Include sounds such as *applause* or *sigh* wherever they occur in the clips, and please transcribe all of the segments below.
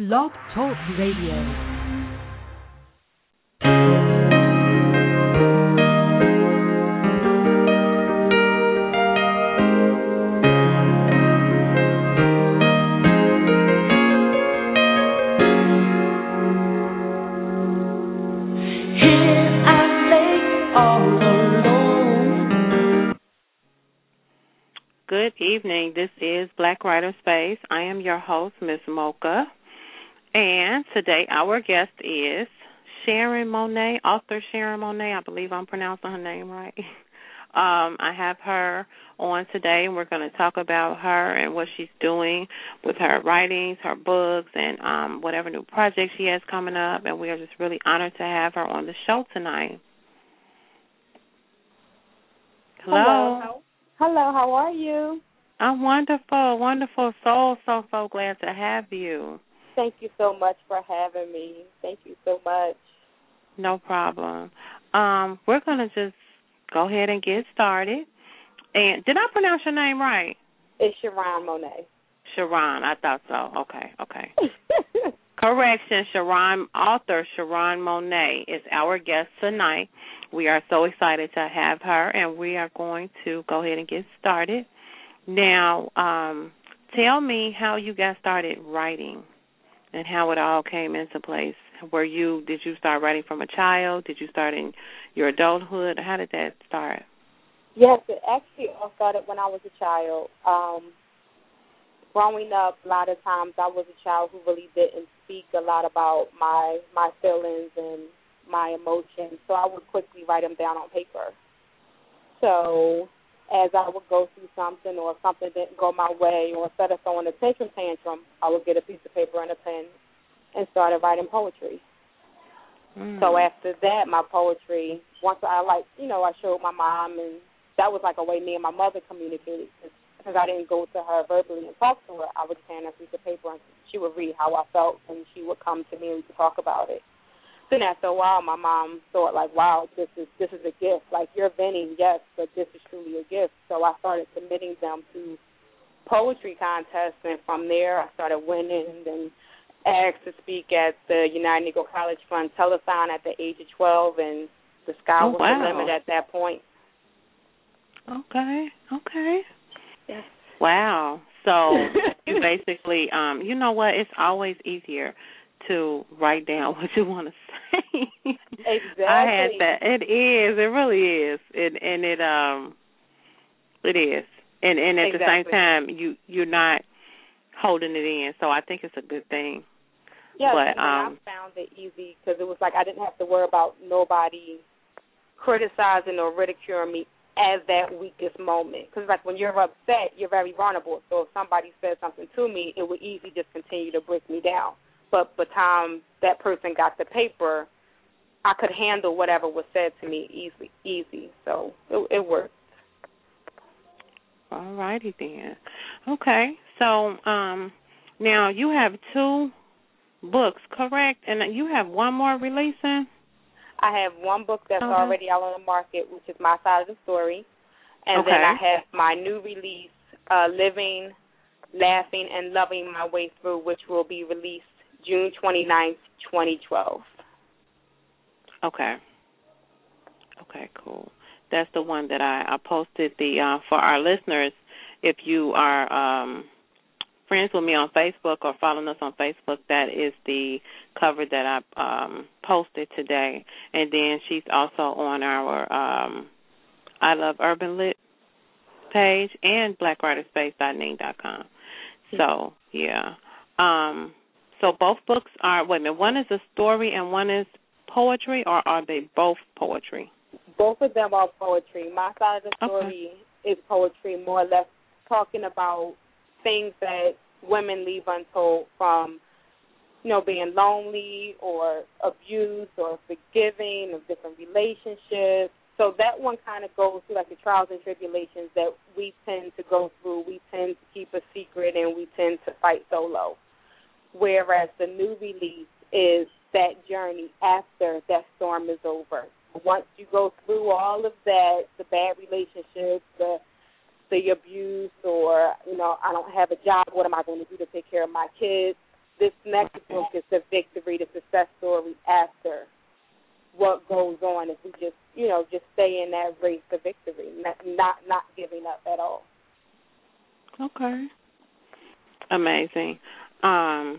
Blog Talk Radio. Good evening. This is Black Writer Space. I am your host, Miss Mocha. And today our guest is Charron Monaye, author Charron Monaye. I believe I'm pronouncing her name right. *laughs* Um, I have her on today, and we're going to talk about her and what she's doing with her writings, her books, and um, whatever new projects she has coming up. And we are just really honored to have her on the show tonight. Hello. Hello. Hello, how are you? I'm wonderful, wonderful. So, so, so glad to have you. Thank you so much for having me. Thank you so much. No problem. Um, we're going to just go ahead and get started. And did I pronounce your name right? It's Charron Monaye. Charron, I thought so. Okay, okay. *laughs* Correction, Charron, author Charron Monaye is our guest tonight. We are so excited to have her, and we are going to go ahead and get started. Now, um, tell me how you got started writing and how it all came into place. Were you did you start writing from a child? Did you start in your adulthood? How did that start? Yes, it actually all started when I was a child. Um, growing up, a lot of times I was a child who really didn't speak a lot about my my feelings and my emotions, so I would quickly write them down on paper. So as I would go through something or something didn't go my way or instead of throwing a tantrum tantrum, I would get a piece of paper and a pen and started writing poetry. Mm. So after that, my poetry, once I like, you know, I showed my mom, and that was like a way me and my mother communicated. Because I didn't go to her verbally and talk to her, I would hand her a piece of paper, and she would read how I felt, and she would come to me and we could talk about it. Then after a while, my mom thought like, "Wow, this is this is a gift. Like you're venting, yes, but this is truly a gift." So I started submitting them to poetry contests, and from there, I started winning and then asked to speak at the United Negro College Fund telethon at the age of 12, and the sky Oh, was wow. the limit at that point. Okay, okay. Yes. Wow. So *laughs* you basically, um, you know what? It's always easier to write down *laughs* what you want to say. Exactly. I had that. It is. It really is. It and it um, it is. And and at the same time, you you're not holding it in. So I think it's a good thing. Yes, But, and I um, found it easy because it was like I didn't have to worry about nobody criticizing or ridiculing me at that weakest moment. Because like when you're upset, you're very vulnerable. So if somebody said something to me, it would easily just continue to break me down. But by the time that person got the paper, I could handle whatever was said to me easily, easy. So it, it worked. All righty then. Okay. So um, now you have two books, correct? And you have one more releasing. I have one book that's Okay. already out on the market, which is My Side of the Story, and Okay. then I have my new release, uh, Living, Laughing, and Loving My Way Through, which will be released June 29th, 2012. Okay. Okay, cool. That's the one that I, I posted the uh for our listeners. If you are um friends with me on Facebook or following us on Facebook, that is the cover that I um posted today. And then she's also on our um I Love Urban Lit page and blackwriterspace.ning.com. So yeah. Um so both books are wait a minute, one is a story and one is poetry or are they both poetry? Both of them are poetry. My Side of the Okay. Story is poetry, more or less talking about things that women leave untold from you know, being lonely or abused or forgiving of different relationships. So that one kind of goes through like the trials and tribulations that we tend to go through. We tend to keep a secret and we tend to fight solo whereas the new release is that journey after that storm is over. Once you go through all of that, the bad relationships, the the abuse or, you know, I don't have a job, what am I going to do to take care of my kids? This next book is the victory, the success story after what goes on if we just, you know, just stay in that race to victory, not not, not giving up at all. Okay. Amazing um,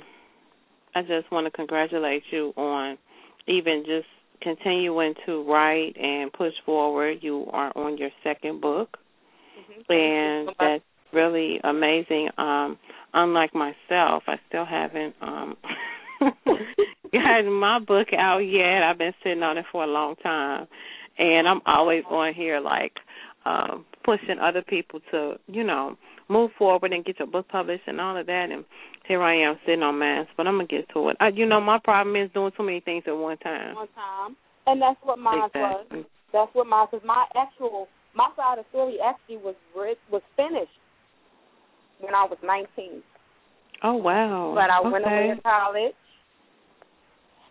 I just want to congratulate you on even just continuing to write and push forward. You are on your second book, mm-hmm. and that's really amazing. Um, unlike myself, I still haven't um *laughs* gotten my book out yet. I've been sitting on it for a long time, and I'm always on here like um pushing other people to, you know, move forward and get your book published and all of that. And here I am sitting on mass, but I'm gonna get to it. I, you know, my problem is doing too many things at one time. One time, and that's what mine exactly. was. That's what mine. Cause my actual my side of the story actually was was finished when I was 19. Oh wow! But I okay. went away to college,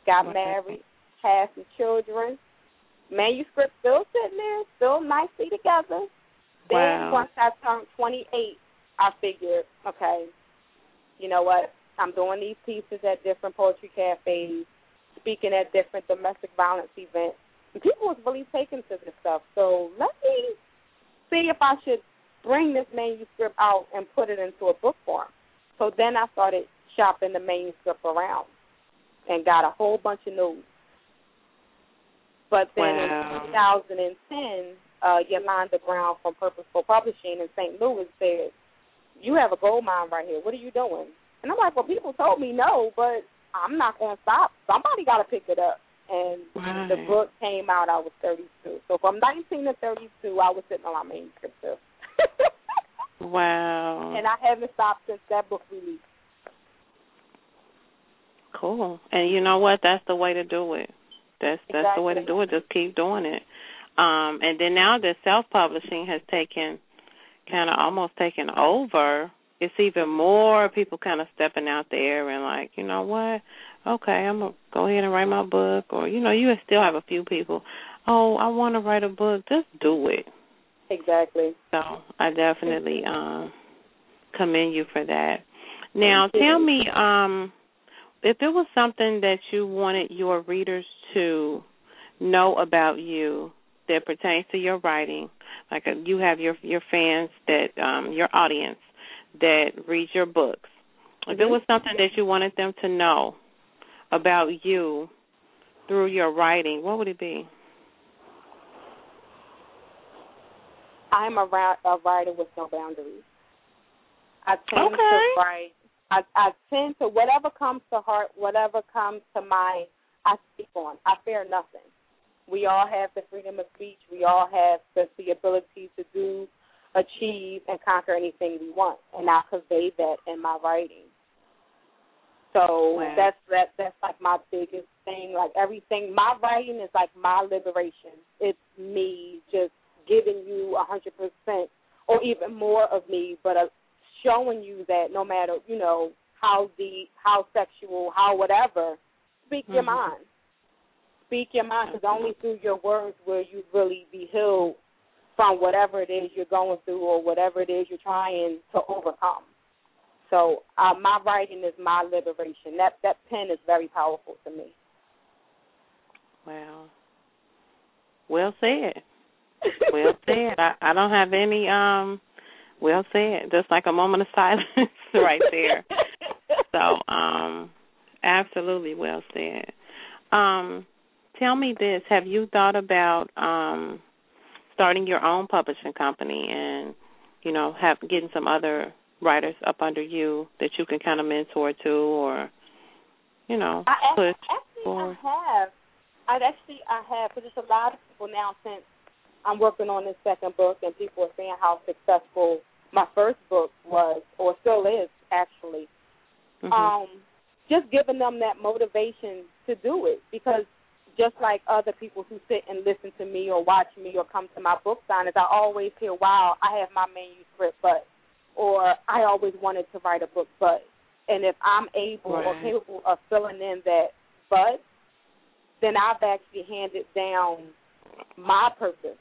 got okay. married, had some children. Manuscript still sitting there, still nicely together. Then wow. once I turned 28, I figured, okay, you know what? I'm doing these pieces at different poetry cafes, speaking at different domestic violence events. And people was really taken to this stuff. So let me see if I should bring this manuscript out and put it into a book form. So then I started shopping the manuscript around and got a whole bunch of notes. But then wow. in 2010, uh, Yolanda Brown from Purposeful Publishing in St. Louis said, "You have a gold mine right here. What are you doing?" And I'm like, "Well, people told me no, but I'm not going to stop. Somebody got to pick it up." And right. the book came out. I was 32. So from 19 to 32, I was sitting on my manuscript *laughs* wow. And I haven't stopped since that book released. Cool. And you know what? That's the way to do it. That's that's exactly. the way to do it. Just keep doing it. Um, and then now that self publishing has taken kind of almost taken over, it's even more people kind of stepping out there and like, you know what? Okay, I'm gonna go ahead and write my book, or you know, you still have a few people. Oh, I want to write a book. Just do it. Exactly. So I definitely um commend you for that. Now, tell me, um, if there was something that you wanted your readers to know about you that pertains to your writing, like uh, you have your your fans that um your audience that reads your books. If there Mhm. was something that you wanted them to know about you through your writing, what would it be? I'm a, a writer with no boundaries. I tend Okay. to write. I, I tend to whatever comes to heart, whatever comes to mind, I speak on. I fear nothing. We all have the freedom of speech. We all have the, the ability to do, achieve, and conquer anything we want, and I convey that in my writing. So Wow. that's that. That's like my biggest thing. Like everything, my writing is like my liberation. It's me just giving you a hundred percent, or even more of me, but uh, showing you that no matter you know how deep, how sexual, how whatever, speak your Mhm. mind. Speak your mind, because only through your words will you really be healed from whatever it is you're going through or whatever it is you're trying to overcome. So uh, my writing is my liberation. That that pen is very powerful to me. Wow. Well said. Well said. I, I don't have any um well said. Just like a moment of silence *laughs* right there. So, um absolutely well said. Um tell me this, have you thought about um starting your own publishing company and you know, have getting some other writers up under you that you can kind of mentor to or you know, I push actually forward? I have. I actually I have because there's a lot of people now since I'm working on this second book and people are saying how successful my first book was or still is actually. Mhm. Um, just giving them that motivation to do it because just like other people who sit and listen to me or watch me or come to my book signings, I always hear, "Wow, I have my manuscript, but," or "I always wanted to write a book, but." And if I'm able or capable of filling in that but, then I've actually handed down my purpose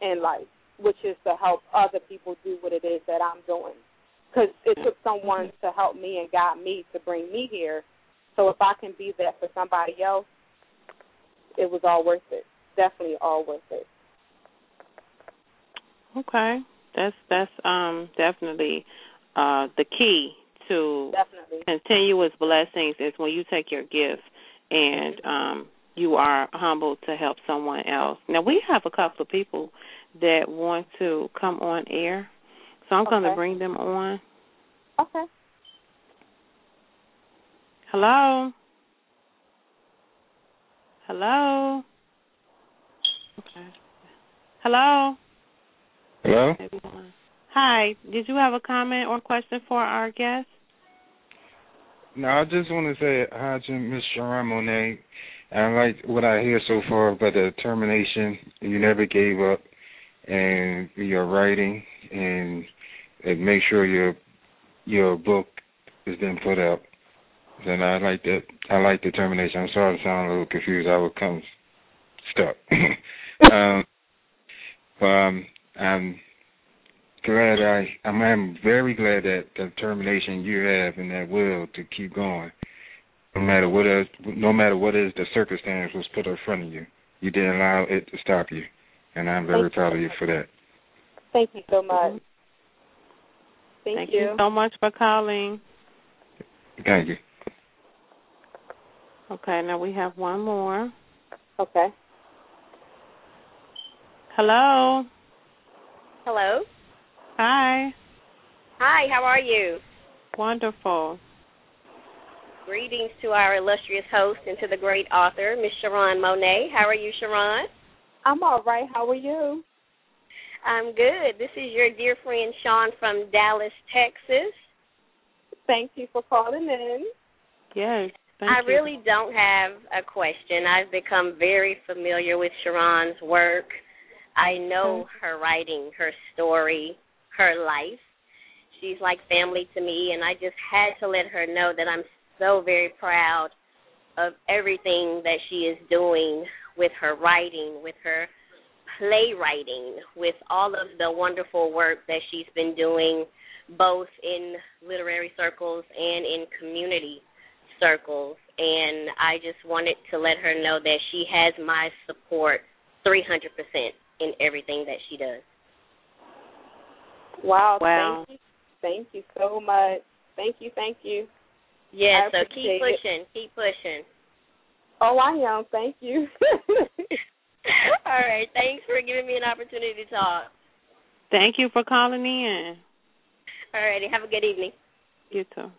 in life, which is to help other people do what it is that I'm doing. Because it took someone to help me and guide me to bring me here. So if I can be there for somebody else, it was all worth it. Definitely all worth it. Okay. That's that's um definitely uh the key to Definitely. continuous blessings is when you take your gift and um you are humble to help someone else. Now we have a couple of people that want to come on air. So I'm going to bring them on. Okay. Hello? Hello? Okay. Hello? Hello? Hi, did you have a comment or question for our guest? No, I just want to say hi to Miss Charron Monaye. I like what I hear so far about the determination. You never gave up, and your writing, and, and make sure your your book is then put out. And I like that. I like determination. I'm sorry to sound a little confused. I would come stuck. *laughs* um, but um, I'm glad I I'm, I'm very glad that the determination you have and that will to keep going, no matter what is no matter what is the circumstance was put in front of you, you didn't allow it to stop you, and I'm very Thank proud you. of you for that. Thank you so much. Thank, Thank you so much for calling. Thank you. Okay, now we have one more. Okay. Hello? Hello. Hi. Hi, how are you? Wonderful. Greetings to our illustrious host and to the great author, Miss Charron Monaye. How are you, Charron? I'm all right. How are you? I'm good. This is your dear friend Sean from Dallas, Texas. Thank you for calling in. Yes. Thank I you. really don't have a question. I've become very familiar with Charron's work. I know her writing, her story, her life. She's like family to me, and I just had to let her know that I'm so very proud of everything that she is doing with her writing, with her playwriting, with all of the wonderful work that she's been doing both in literary circles and in community circles. And I just wanted to let her know that she has my support 300% in everything that she does. Wow. Wow. Thank you. Thank you so much. Thank you. Thank you. Yeah, I so appreciate keep it. pushing, keep pushing. Oh, I am. Thank you. *laughs* All right, thanks for giving me an opportunity to talk. Thank you for calling in. All righty, have a good evening. You too.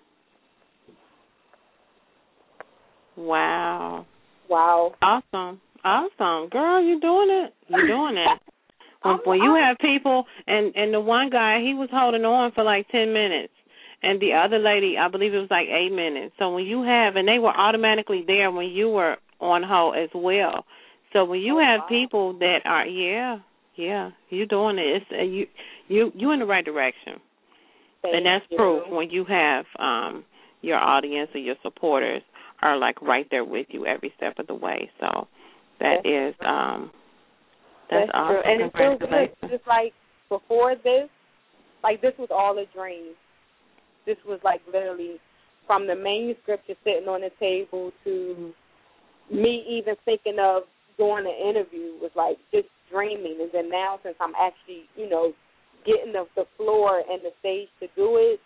Wow. wow. Awesome. Awesome. Girl, you're doing it. You're doing it. *laughs* When when you have people and and the one guy he was holding on for like ten minutes and the other lady I believe it was like eight minutes. So when you have and they were automatically there when you were on hold as well. So when you Oh, have wow. people that are yeah, yeah, you're doing it. It's uh, you you you in the right direction. Thank and that's you. proof when you have um your audience or your supporters are like right there with you every step of the way. So that is um that's, That's awesome. true. And it feels good. Just like before this, like this was all a dream. This was like literally from the manuscript just sitting on the table to me even thinking of doing an interview was like just dreaming. And then now since I'm actually, you know, getting the, the floor and the stage to do it,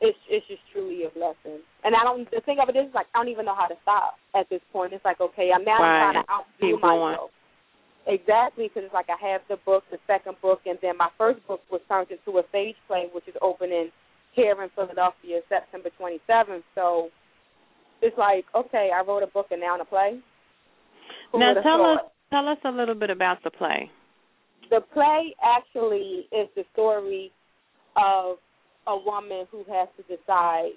it's it's just truly a blessing. And I don't. The thing of it is, like, I don't even know how to stop at this point. It's like, okay, I'm now Right. trying to outdo Keep going. myself. Exactly, because it's like I have the book, the second book, and then my first book was turned into a stage play, which is opening here in Philadelphia September 27th. So it's like, okay, I wrote a book and now in a play. Who now tell thought? us tell us a little bit about the play. The play actually is the story of a woman who has to decide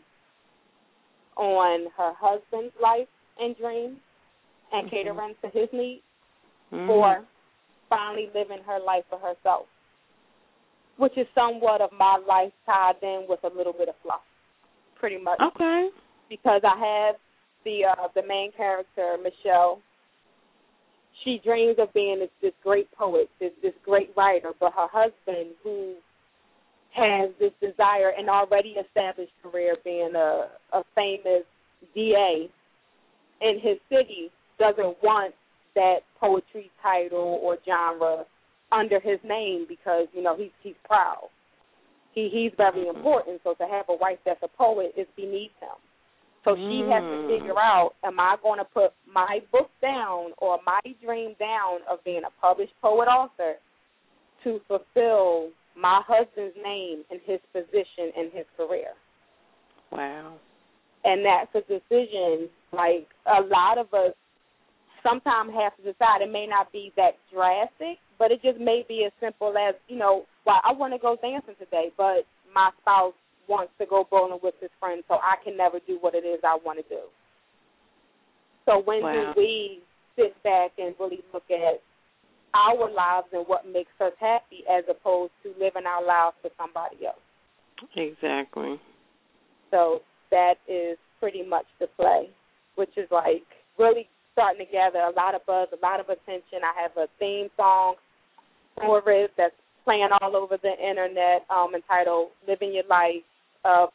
on her husband's life and dreams and Mhm. catering to his needs Mhm. or finally living her life for herself, which is somewhat of my life tied in with a little bit of fluff, pretty much. Okay. Because I have the uh, the main character Michelle. She dreams of being this, this great poet, this this great writer, but her husband, who has this desire and already established career being a a famous DA in his city, doesn't want that poetry title or genre under his name because you know he's he's proud. He he's very mm-hmm. important. So to have a wife that's a poet is beneath him. So she has to Mm. figure out: Am I going to put my book down or my dream down of being a published poet author to fulfill my husband's name and his position in his career? Wow. and that's a decision like a lot of us sometimes have to decide it may not be that drastic but it just may be as simple as you know well i want to go dancing today but my spouse wants to go bowling with his friends so i can never do what it is i want to do so when Wow. do we sit back and really look at our lives and what makes us happy as opposed to living our lives for somebody else Exactly. so that is pretty much the play, which is like really starting to gather a lot of buzz, a lot of attention. I have a theme song for it that's playing all over the internet, um, entitled "Living Your Life," uh,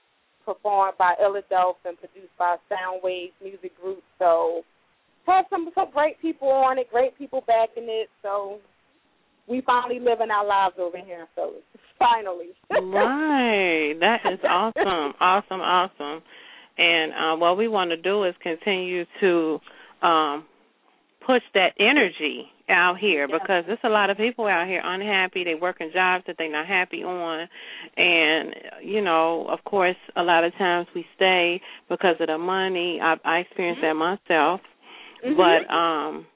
performed by Illadelph and produced by Soundwaves Music Group. So have some some great people on it, great people backing it. So we finally living our lives over here in Philly. *laughs* Finally. right. That is *laughs* awesome. Awesome, awesome. And uh, what we want to do is continue to um, push that energy out here Yeah. because there's a lot of people out here unhappy. They working jobs that they're not happy on, and you know, of course, a lot of times we stay because of the money. I, I experienced that myself, Mhm. but um,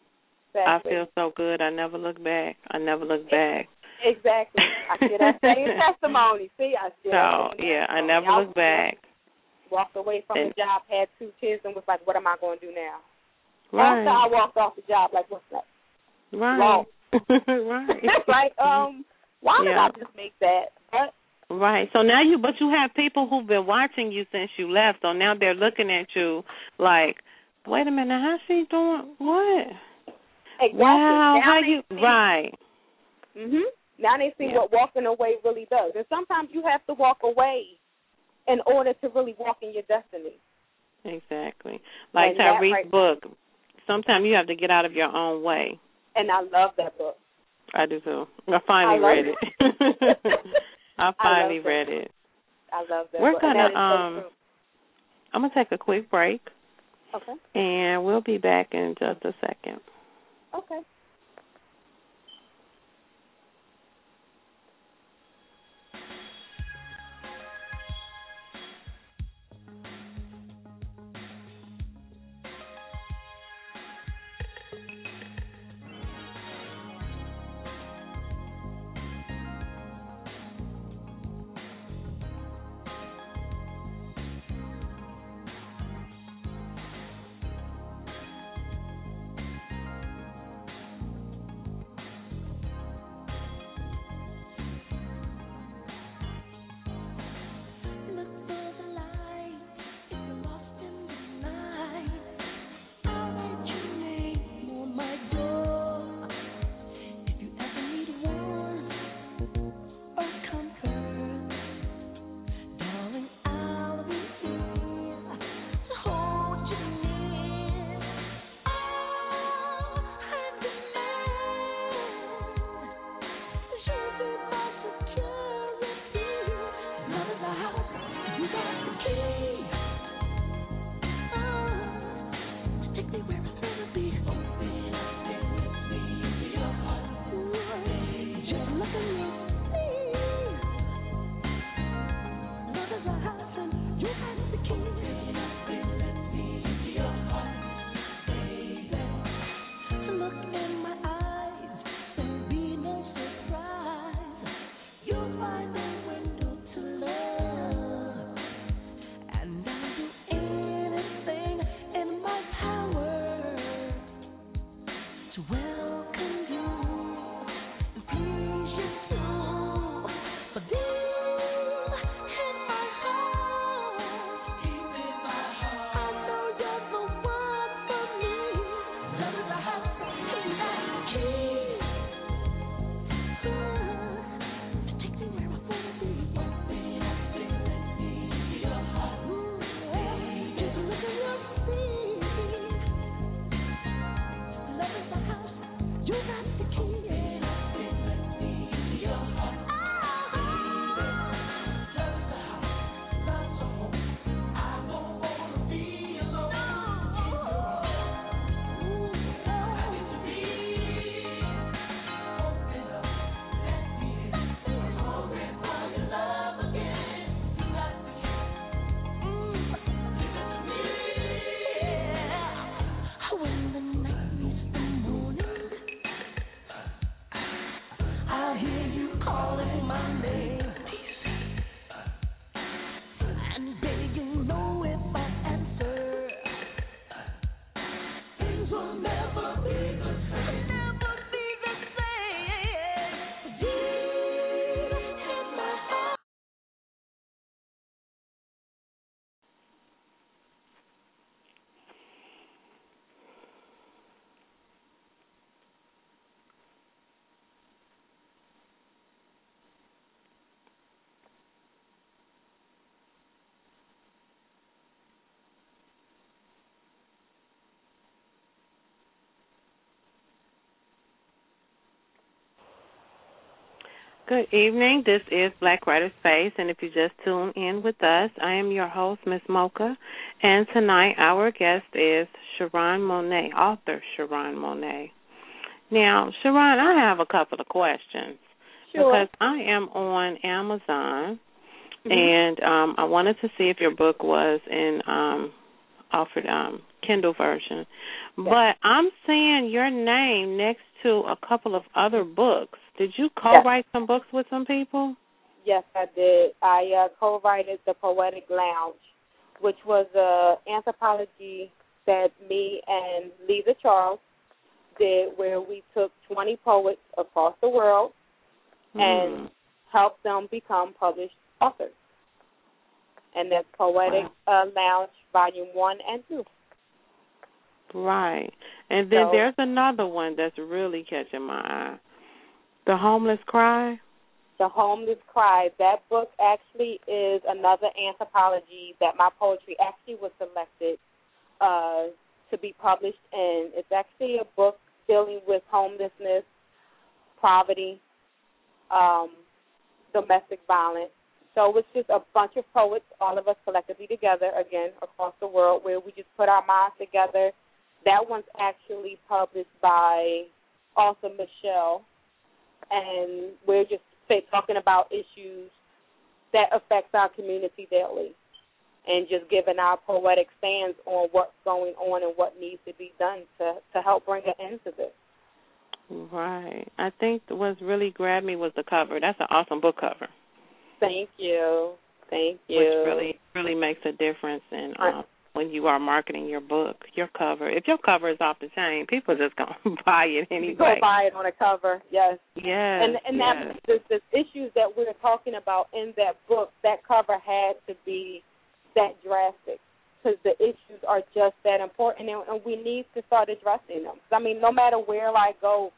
I feel so good. I never look back. I never look back. Exactly. I hear that same *laughs* testimony. See, I still So yeah, I never look back. Walked away from the job, had two kids, and was like, "What am I going to do now?" Right. After I walked off the job, like, "What's next?" Right. Wrong. *laughs* right. *laughs* like, um, why did I just make that? But Right. So now you, but you have people who've been watching you since you left. So now they're looking at you like, wait a minute, how's she doing? What? exactly. Wow. now How you? see, Right. Mhm. Now they see Yeah. what walking away really does, and sometimes you have to walk away in order to really walk in your destiny. Exactly. Like And Tyreek's right- book. Sometimes you have to get out of your own way. And I love that book. I do too. I finally I read it. *laughs* I finally that. read it. I love that We're book. gonna, is so um. I'm gonna take a quick break, Okay. and we'll be back in just a second. Okay. Good evening. This is Black Writer Space, and if you just tune in with us, I am your host, Miss Mocha, and tonight our guest is Charron Monaye, author Charron Monaye. Now, Charron, I have a couple of questions Sure. because I am on Amazon, Mhm. and um, I wanted to see if your book was in um, offered um, Kindle version, but I'm seeing your name next to a couple of other books. Did you co-write some books with some people? Yes, I did. I uh, co-wrote the Poetic Lounge, which was an anthropology that me and Lisa Charles did, where we took 20 poets across the world and Hmm. helped them become published authors. And that's Poetic uh, Lounge Volume One and Two. Right. And then So- there's another one that's really catching my eye. The Homeless Cry. The Homeless Cry. That book actually is another anthropology that my poetry actually was selected uh, to be published in. It's actually a book dealing with homelessness, poverty, um, domestic violence. So it's just a bunch of poets, all of us collectively together, again, across the world, where we just put our minds together. That one's actually published by author Michelle, and we're just say, talking about issues that affects our community daily, and just giving our poetic stance on what's going on and what needs to be done to to help bring an end to this. Right. I think what really grabbed me was the cover. That's an awesome book cover, Thank you, thank you. which really really makes a difference in. When you are marketing your book. Your cover. If your cover is off the chain, people are just gonna *laughs* buy it anyway. Go buy it on a cover, yes. Yes. and and that the, the issues that we're talking about in that book, that cover had to be that drastic because the issues are just that important, and, and we need to start addressing them. I mean, no matter where I go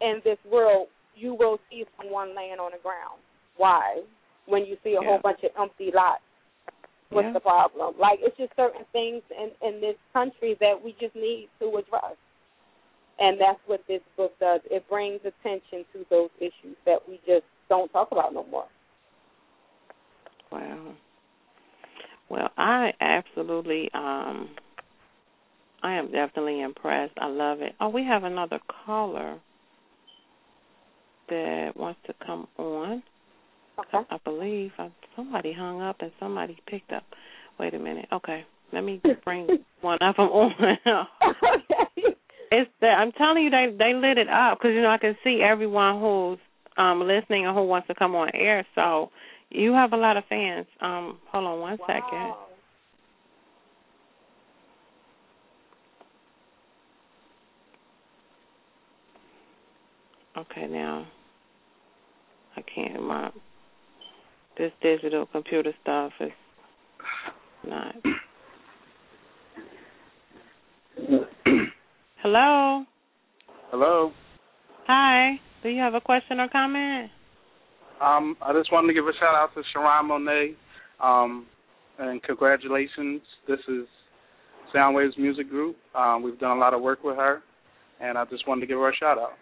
in this world, you will see someone laying on the ground. Why? When you see a Yeah. whole bunch of empty lots, what's Yeah. the problem? Like it's just certain things in in this country that we just need to address. And that's what this book does. It brings attention to those issues that we just don't talk about no more. Wow. Well, I absolutely um I am definitely impressed. I love it. Oh, we have another caller that wants to come on. Okay. I believe I, somebody hung up and somebody picked up. Wait a minute. Okay. Let me *laughs* bring one of them on. okay. *laughs* it's the, I'm telling you they they lit it up because you know I can see everyone who's um listening and who wants to come on air. So you have a lot of fans. Um, hold on one second. Wow. Okay, now I can't. My this digital computer stuff is not. Hello. Hello. Hi. Do you have a question or comment? Um, I just wanted to give a shout out to Charron Monaye, um, and congratulations. This is Soundwaves Music Group. Um, we've done a lot of work with her, and I just wanted to give her a shout out.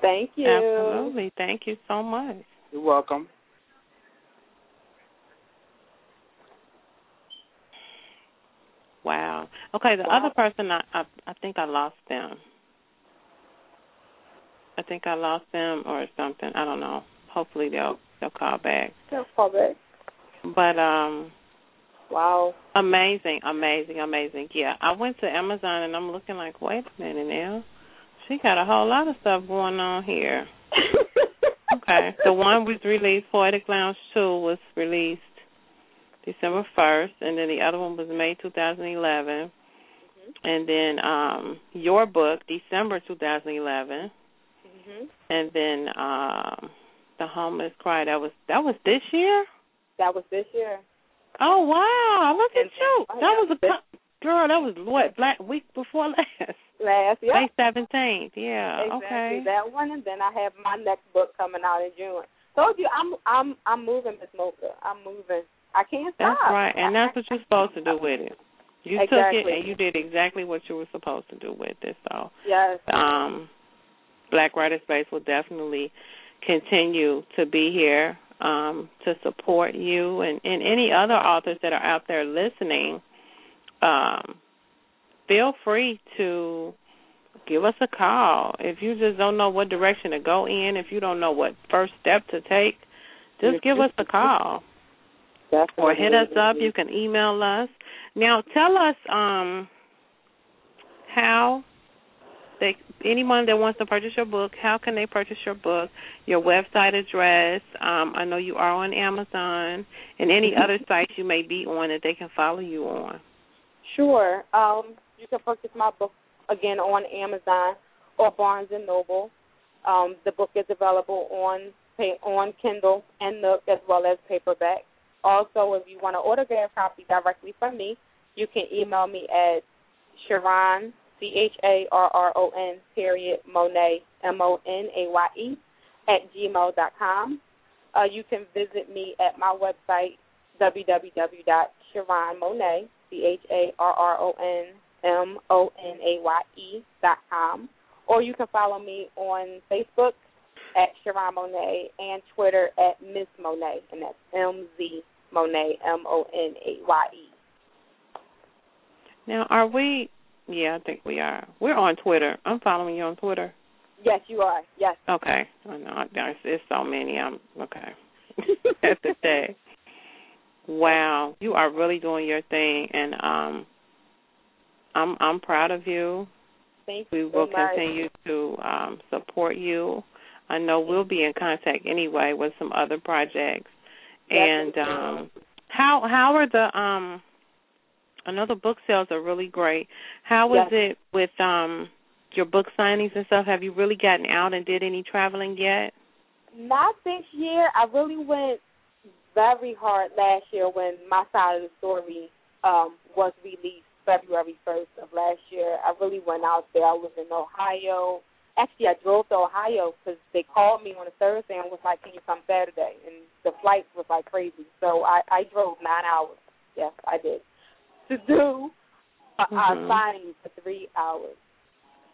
Thank you. Absolutely. Thank you so much. You're welcome. Wow. Okay, the Wow. other person I, I I think I lost them. I think I lost them or something. I don't know. Hopefully they'll they'll call back. They'll call back. But um Wow. amazing, amazing, amazing. Yeah. I went to Amazon and I'm looking like, wait a minute now. She got a whole lot of stuff going on here. *laughs* Okay. The one was released, Poetic Lounge 2 was released December 1st, and then the other one was May 2011. And then um your book, December 2011. hmm And then um The Homeless Cry, that was that was this year? That was this year. Oh wow! Look at And- you. oh, That was a yeah. girl. That was what black week before *laughs* last. Last year. May seventeenth. Yeah. exactly Okay. that one, and then I have my next book coming out in June. Told you, I'm I'm I'm moving, Miss Mocha. I'm moving. I can't stop. That's right, and that's what you're supposed to do with it. You took it and you did exactly what you were supposed to do with it. So, Yes. um, Black Writer Space will definitely continue to be here um, to support you and, and any other authors that are out there listening. Um, feel free to give us a call. If you just don't know what direction to go in, if you don't know what first step to take, just give us a call. Or hit us up. You can email us. Now tell us um how they anyone that wants to purchase your book, how can they purchase your book? Your website address. Um, I know you are on Amazon and any Mm-hmm. other sites you may be on that they can follow you on. Sure. Um, you can purchase my book again on Amazon or Barnes and Noble. Um, the book is available on on Kindle and Nook as well as paperback. Also, if you want to autograph copy directly from me, you can email me at Charron C H A R R O N period Monaye M O N A Y E at gmail dot com. Uh, you can visit me at my website www.sharonmonet C H A R R O N M O N A Y E dot com, or you can follow me on Facebook at Charron Monaye and Twitter at Miss Monaye, and that's M Z Monaye M O N A Y E. Now, are we? Yeah, I think we are. We're on Twitter. I'm following you on Twitter. Yes, you are. Yes. Okay. I know there's, there's so many. I'm okay. *laughs* That's the day. Wow, you are really doing your thing, and um, I'm I'm proud of you. Thank We you will so much. continue to um, support you. I know we'll be in contact anyway with some other projects. And um, how how are the um? I know the book sales are really great. How is Yes. it with um your book signings and stuff? Have you really gotten out and did any traveling yet? Not this year. I really went very hard last year when my side of the story um, was released February 1st of last year. I really went out there. I was in Ohio. Actually, I drove to Ohio because they called me on a Thursday and was like, "Can you come Saturday?" And the flight was like crazy, so I I drove nine hours. Yes, I did to do a, a Mhm. signing for three hours.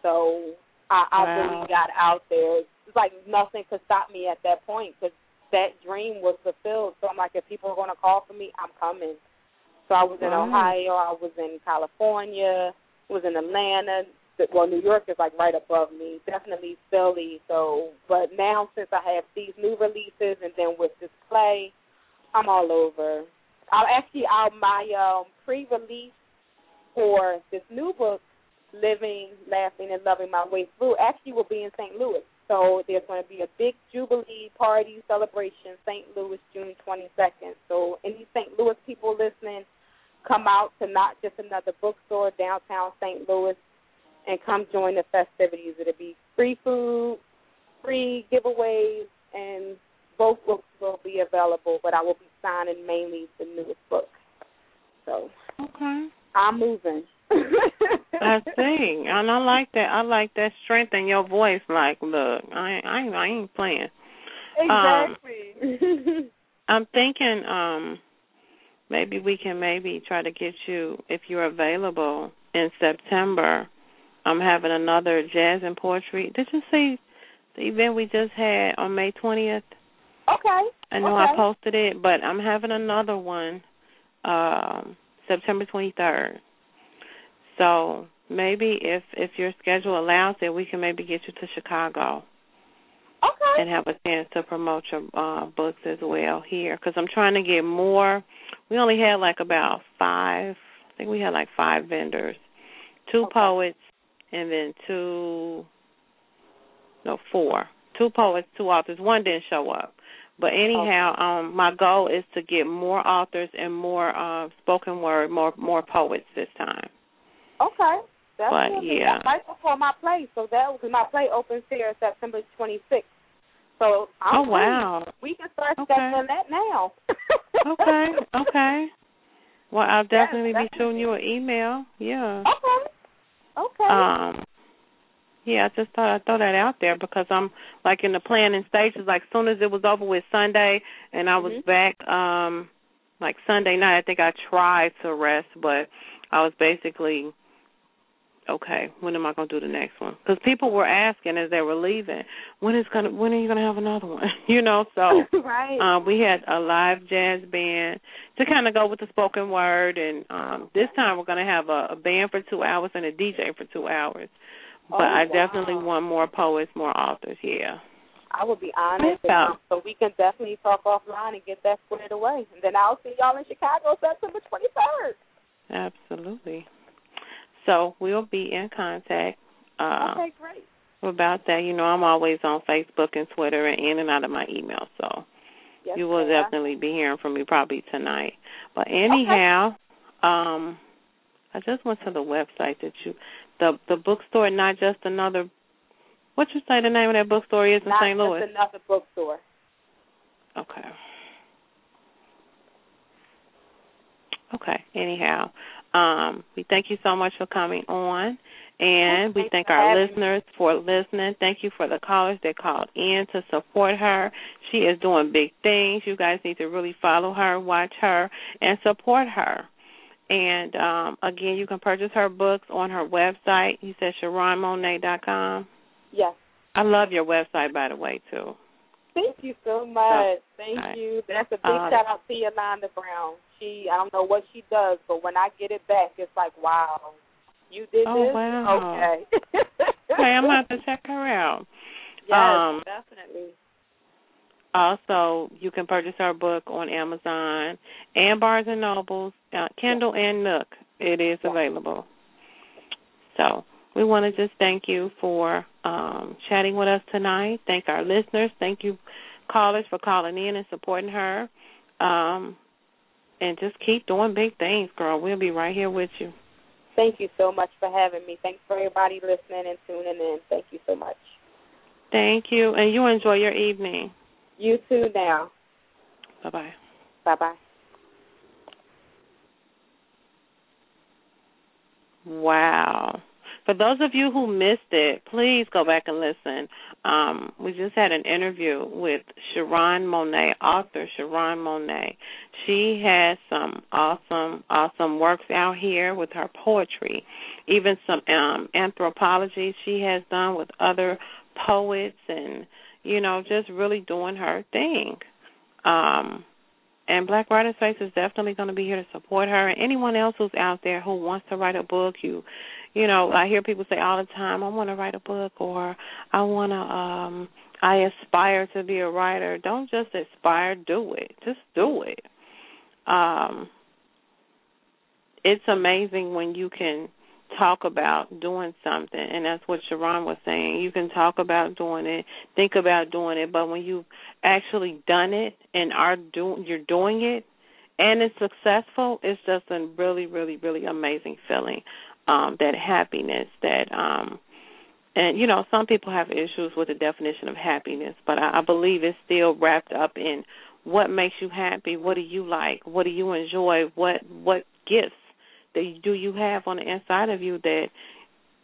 So I, I Wow. really got out there. It's like nothing could stop me at that point because that dream was fulfilled. So I'm like, if people are going to call for me, I'm coming. So I was in Wow. Ohio, I was in California, was in Atlanta. Well, New York is like right above me. Definitely Philly. So, but now since I have these new releases and then with this play, I'm all over. I'm actually out my um, pre-release for this new book, Living, Laughing, and Loving My Way Through, actually will be in St. Louis. So there's going to be a big Jubilee party celebration, St. Louis, June 22nd. So any St. Louis people listening, come out to not just another bookstore downtown St. Louis and come join the festivities. It'll be free food, free giveaways, and both books will be available, but I will be signing mainly the newest book. So Okay. I'm moving. *laughs* I see, and I like that. I like that strength in your voice. Like, look, I I, ain't- I ain't playing. Exactly. *laughs* I'm thinking, um, maybe we can maybe try to get you if you're available in September. I'm having another jazz and poetry. Did you see the event we just had on May 20th? okay. I know okay. I posted it, but I'm having another one um September 23rd. So maybe if if your schedule allows it, we can maybe get you to Chicago Okay. and have a chance to promote your uh, books as well here. Because I'm trying to get more. We only had like about five. I think we had like five vendors, two Okay. poets, and then two. No, four. Two poets, two authors. One didn't show up. But anyhow, um, my goal is to get more authors and more uh, spoken word, more more poets this time. Okay. That's But, yeah. That's right before my play. So that because my play opens here September 26th. So I'm oh wow. We can start Okay. scheduling that now. *laughs* Okay. Okay. Well, I'll definitely be definitely. shooting you an email. Yeah. Okay. Okay. Um. Yeah, I just thought I'd throw that out there because I'm like in the planning stages. Like soon as it was over with Sunday and I was Mhm. back, um, like Sunday night, I think I tried to rest, but I was basically okay, when am I going to do the next one? Because people were asking as they were leaving, when is gonna, when are you going to have another one? *laughs* you know, so *laughs* right. um, we had a live jazz band to kind of go with the spoken word, and um, this time we're going to have a, a band for two hours and a DJ for two hours. But oh, I wow. definitely want more poets, more authors. Yeah. I would be honest. Yeah. um, so we can definitely talk offline and get that squared away. And then I'll see y'all in Chicago September 23rd. Absolutely. So we'll be in contact. Uh, okay, great. About that, you know, I'm always on Facebook and Twitter and in and out of my email, so Yes, you will definitely be hearing from me probably tonight. But anyhow, um, I just went to the website that you, the the bookstore, not just another. What you say the name of that bookstore is in Not St. Louis? just another bookstore. Okay. Okay. Anyhow, um, we thank you so much for coming on, and we thank our listeners for listening. Thank you for the callers that called in to support her. She is doing big things. You guys need to really follow her, watch her, and support her. And um, again, you can purchase her books on her website. You said CharronMonaye.com. Yes. I love your website, by the way, too. Thank you so much. Thank Alright. you. That's a big Um, shout out to Yolanda Brown. She, I don't know what she does, but when I get it back, it's like, wow, you did Oh, this. wow. Okay. *laughs* Okay, I'm to have to check her out. *laughs* Yes, Um, definitely. Also, you can purchase our book on Amazon and Barnes and Nobles, uh, Kindle and Nook. It is available. So we want to just thank you for um, chatting with us tonight. Thank our listeners. Thank you, callers, for calling in and supporting her. Um, and just keep doing big things, girl. We'll be right here with you. Thank you so much for having me. Thanks for everybody listening and tuning in. Thank you so much. Thank you, and you enjoy your evening. You too now. Bye bye. Bye bye. Wow. For those of you who missed it, please go back and listen. Um, we just had an interview with Charron Monaye, author Charron Monaye. She has some awesome, awesome works out here with her poetry, even some um, anthropology she has done with other poets, and you know, just really doing her thing. Um, and Black Writer Space is definitely going to be here to support her. And anyone else who's out there who wants to write a book, you, you know, I hear people say all the time, "I want to write a book," or "I want to, um, I aspire to be a writer." Don't just aspire, do it. Just do it. Um, it's amazing when you can talk about doing something and that's what Charron was saying. You can talk about doing it, think about doing it, but when you've actually done it and are doing you're doing it and it's successful, it's just a really, really, really amazing feeling. Um, that happiness that um and you know, some people have issues with the definition of happiness, but I, I believe it's still wrapped up in what makes you happy, what do you like, what do you enjoy, what what gifts do you have on the inside of you that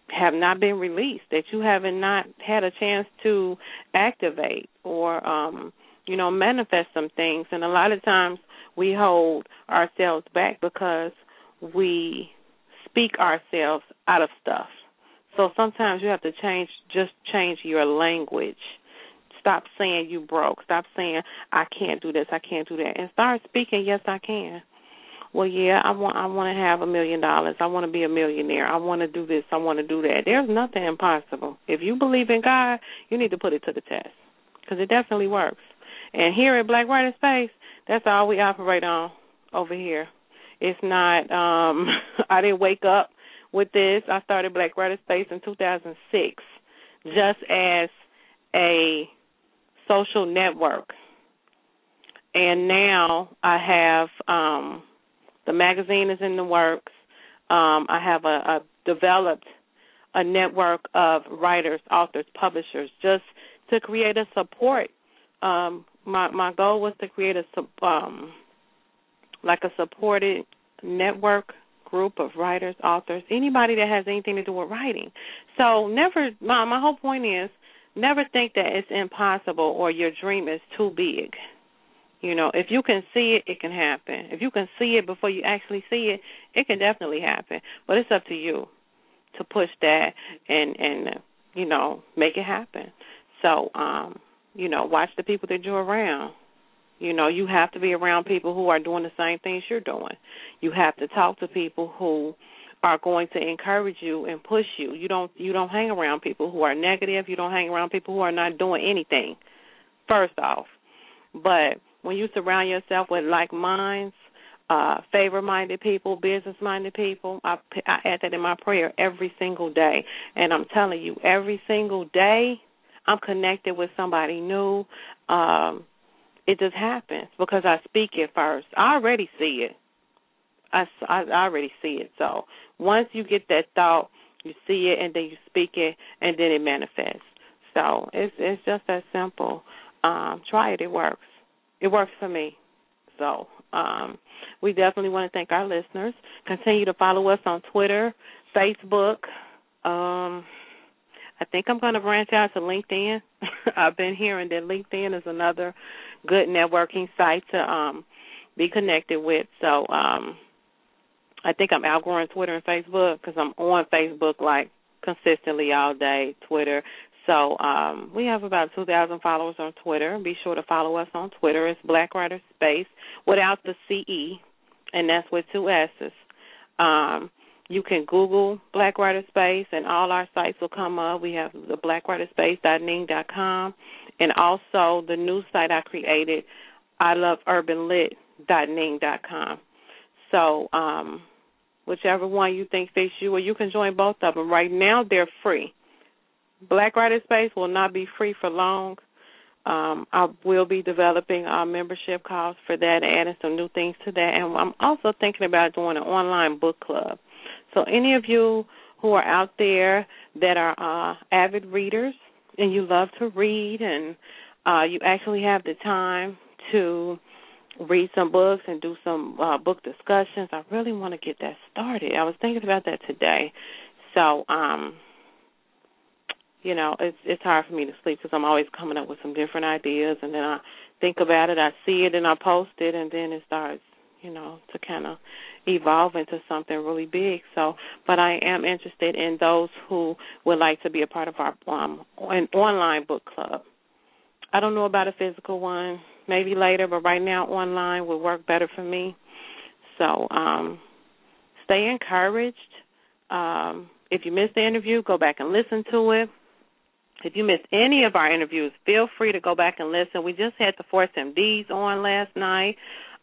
have not been released that you haven't not had a chance to activate or um you know manifest some things? And a lot of times we hold ourselves back because we speak ourselves out of stuff. So sometimes you have to change just change your language. Stop saying you broke. Stop saying i can't do this. I can't do that. And start speaking yes i can well yeah i want i want to have a million dollars. I want to be a millionaire. I want to do this. I want to do that. There's nothing impossible. If you believe in god you need to put it to the test because it definitely works. And here at black writer space that's all we operate on over here. It's not um *laughs* i didn't wake up with this. I started black writer space in 2006 just as a social network. And now i have um the magazine is in the works. Um, I have a, a developed a network of writers, authors, publishers, just to create a support. Um, my my goal was to create a um, like a supported network group of writers, authors, anybody that has anything to do with writing. So never my my whole point is never think that it's impossible or your dream is too big. You know, if you can see it, it can happen. If you can see it before you actually see it, it can definitely happen. But it's up to you. to push that and and you know make it happen. So um, you know, watch the people that you're around. You know, you have to be around people who are doing the same things you're doing. You have to talk to people who are going to encourage you and push you. You don't you don't hang around people who are negative. You don't hang around people who are not doing anything. First off, but when you surround yourself with like minds, uh, favor-minded people, business-minded people, I, I add that in my prayer every single day. And I'm telling you, every single day, I'm connected with somebody new. Um, it just happens because I speak it first. I already see it. I, I, I already see it. So once you get that thought, you see it, and then you speak it, and then it manifests. So it's it's just that simple. Um, try it; it works. It works for me. So um, we definitely want to thank our listeners. Continue to follow us on Twitter, Facebook. Um, I think I'm going to branch out to LinkedIn. *laughs* I've been hearing that LinkedIn is another good networking site to um, be connected with. So um, I think I'm outgrowing Twitter and Facebook because I'm on Facebook like consistently all day. Twitter. So um, we have about 2,000 followers on Twitter. Be sure to follow us on Twitter. It's Black Writer Space without the CE, and that's with two S's. Um, you can Google Black Writer Space, and all our sites will come up. We have the blackwriterspace.ning.com, and also the new site I created, I love urbanlit.ning.com. So um, whichever one you think fits you, or you can join both of them. Right now, they're free. Black Writer Space will not be free for long. Um, I will be developing our membership costs for that, adding some new things to that, and I'm also thinking about doing an online book club. So, any of you who are out there that are uh, avid readers and you love to read and uh, you actually have the time to read some books and do some uh, book discussions. I really want to get that started. I was thinking about that today. So, um, you know, it's it's hard for me to sleep because I'm always coming up with some different ideas, and then I think about it, I see it, and I post it, and then it starts, you know, to kind of evolve into something really big. So, but I am interested in those who would like to be a part of our um, an online book club. I don't know about a physical one maybe later, but right now online would work better for me. So um, stay encouraged. Um, if you missed the interview, go back and listen to it. If you missed any of our interviews, feel free to go back and listen. We just had the Force MDs on last night.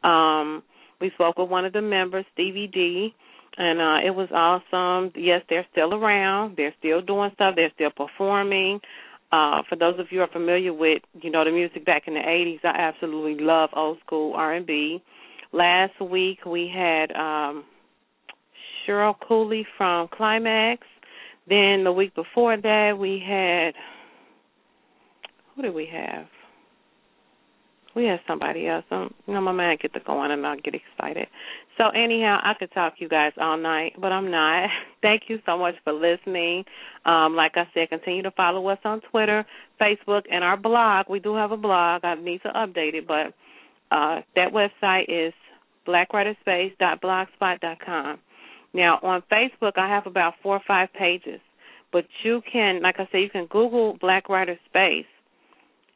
Um, we spoke with one of the members, Stevie D, and uh, it was awesome. Yes, they're still around. They're still doing stuff. They're still performing. Uh, for those of you who are familiar with, you know, the music back in the '80s, I absolutely love old school R&B. Last week we had um, Cheryl Cooley from Klymaxx. Then the week before that we had who did we have? we had somebody else. Um, you know, my mind get to going and I'll get excited. So anyhow, I could talk to you guys all night, but I'm not. *laughs* Thank you so much for listening. Um, like I said, continue to follow us on Twitter, Facebook, and our blog. We do have a blog. I need to update it, but uh, that website is blackwriterspace.blogspot.com. Now on Facebook, I have about four or five pages, but you can, like I said, you can Google Black Writer Space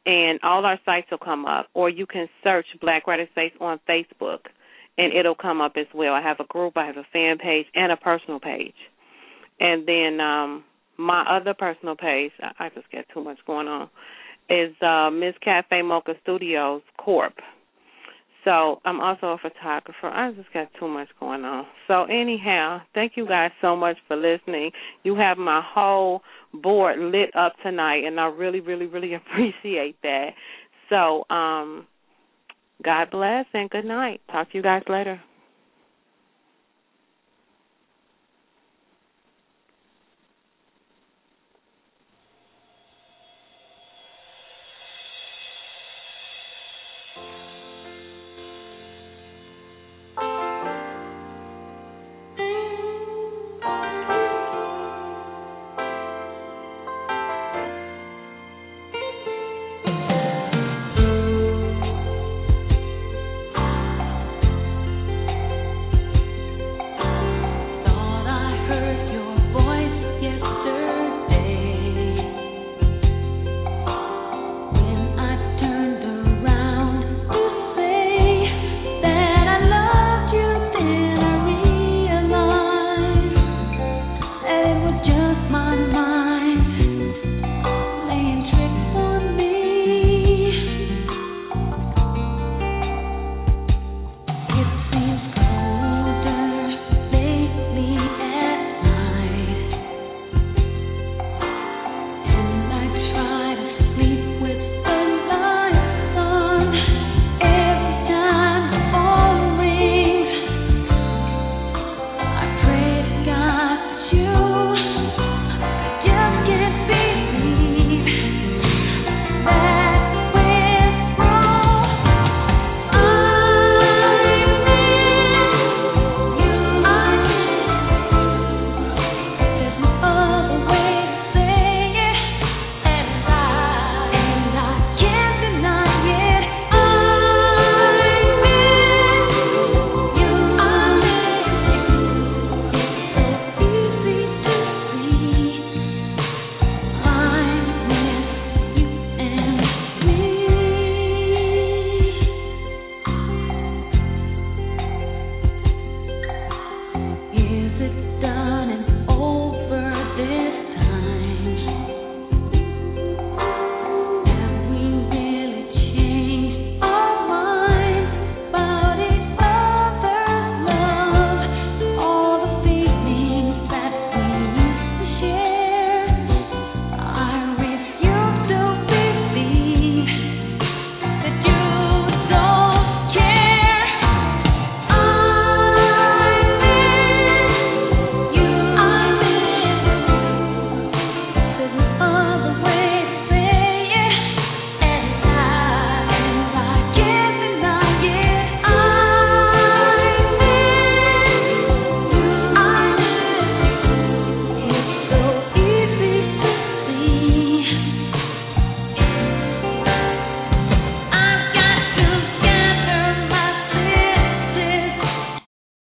and all our sites will come up. Or you can search Black Writer Space on Facebook, and it'll come up as well. I have a group, I have a fan page, and a personal page. And then um my other personal page, I, just got too much going on, is uh, Miss Cafe Mocha Studios Corp. So I'm also a photographer. I just got too much going on. So anyhow, thank you guys so much for listening. You have my whole board lit up tonight and I really, really, really *laughs* appreciate that. So, um God bless and good night. Talk to you guys later.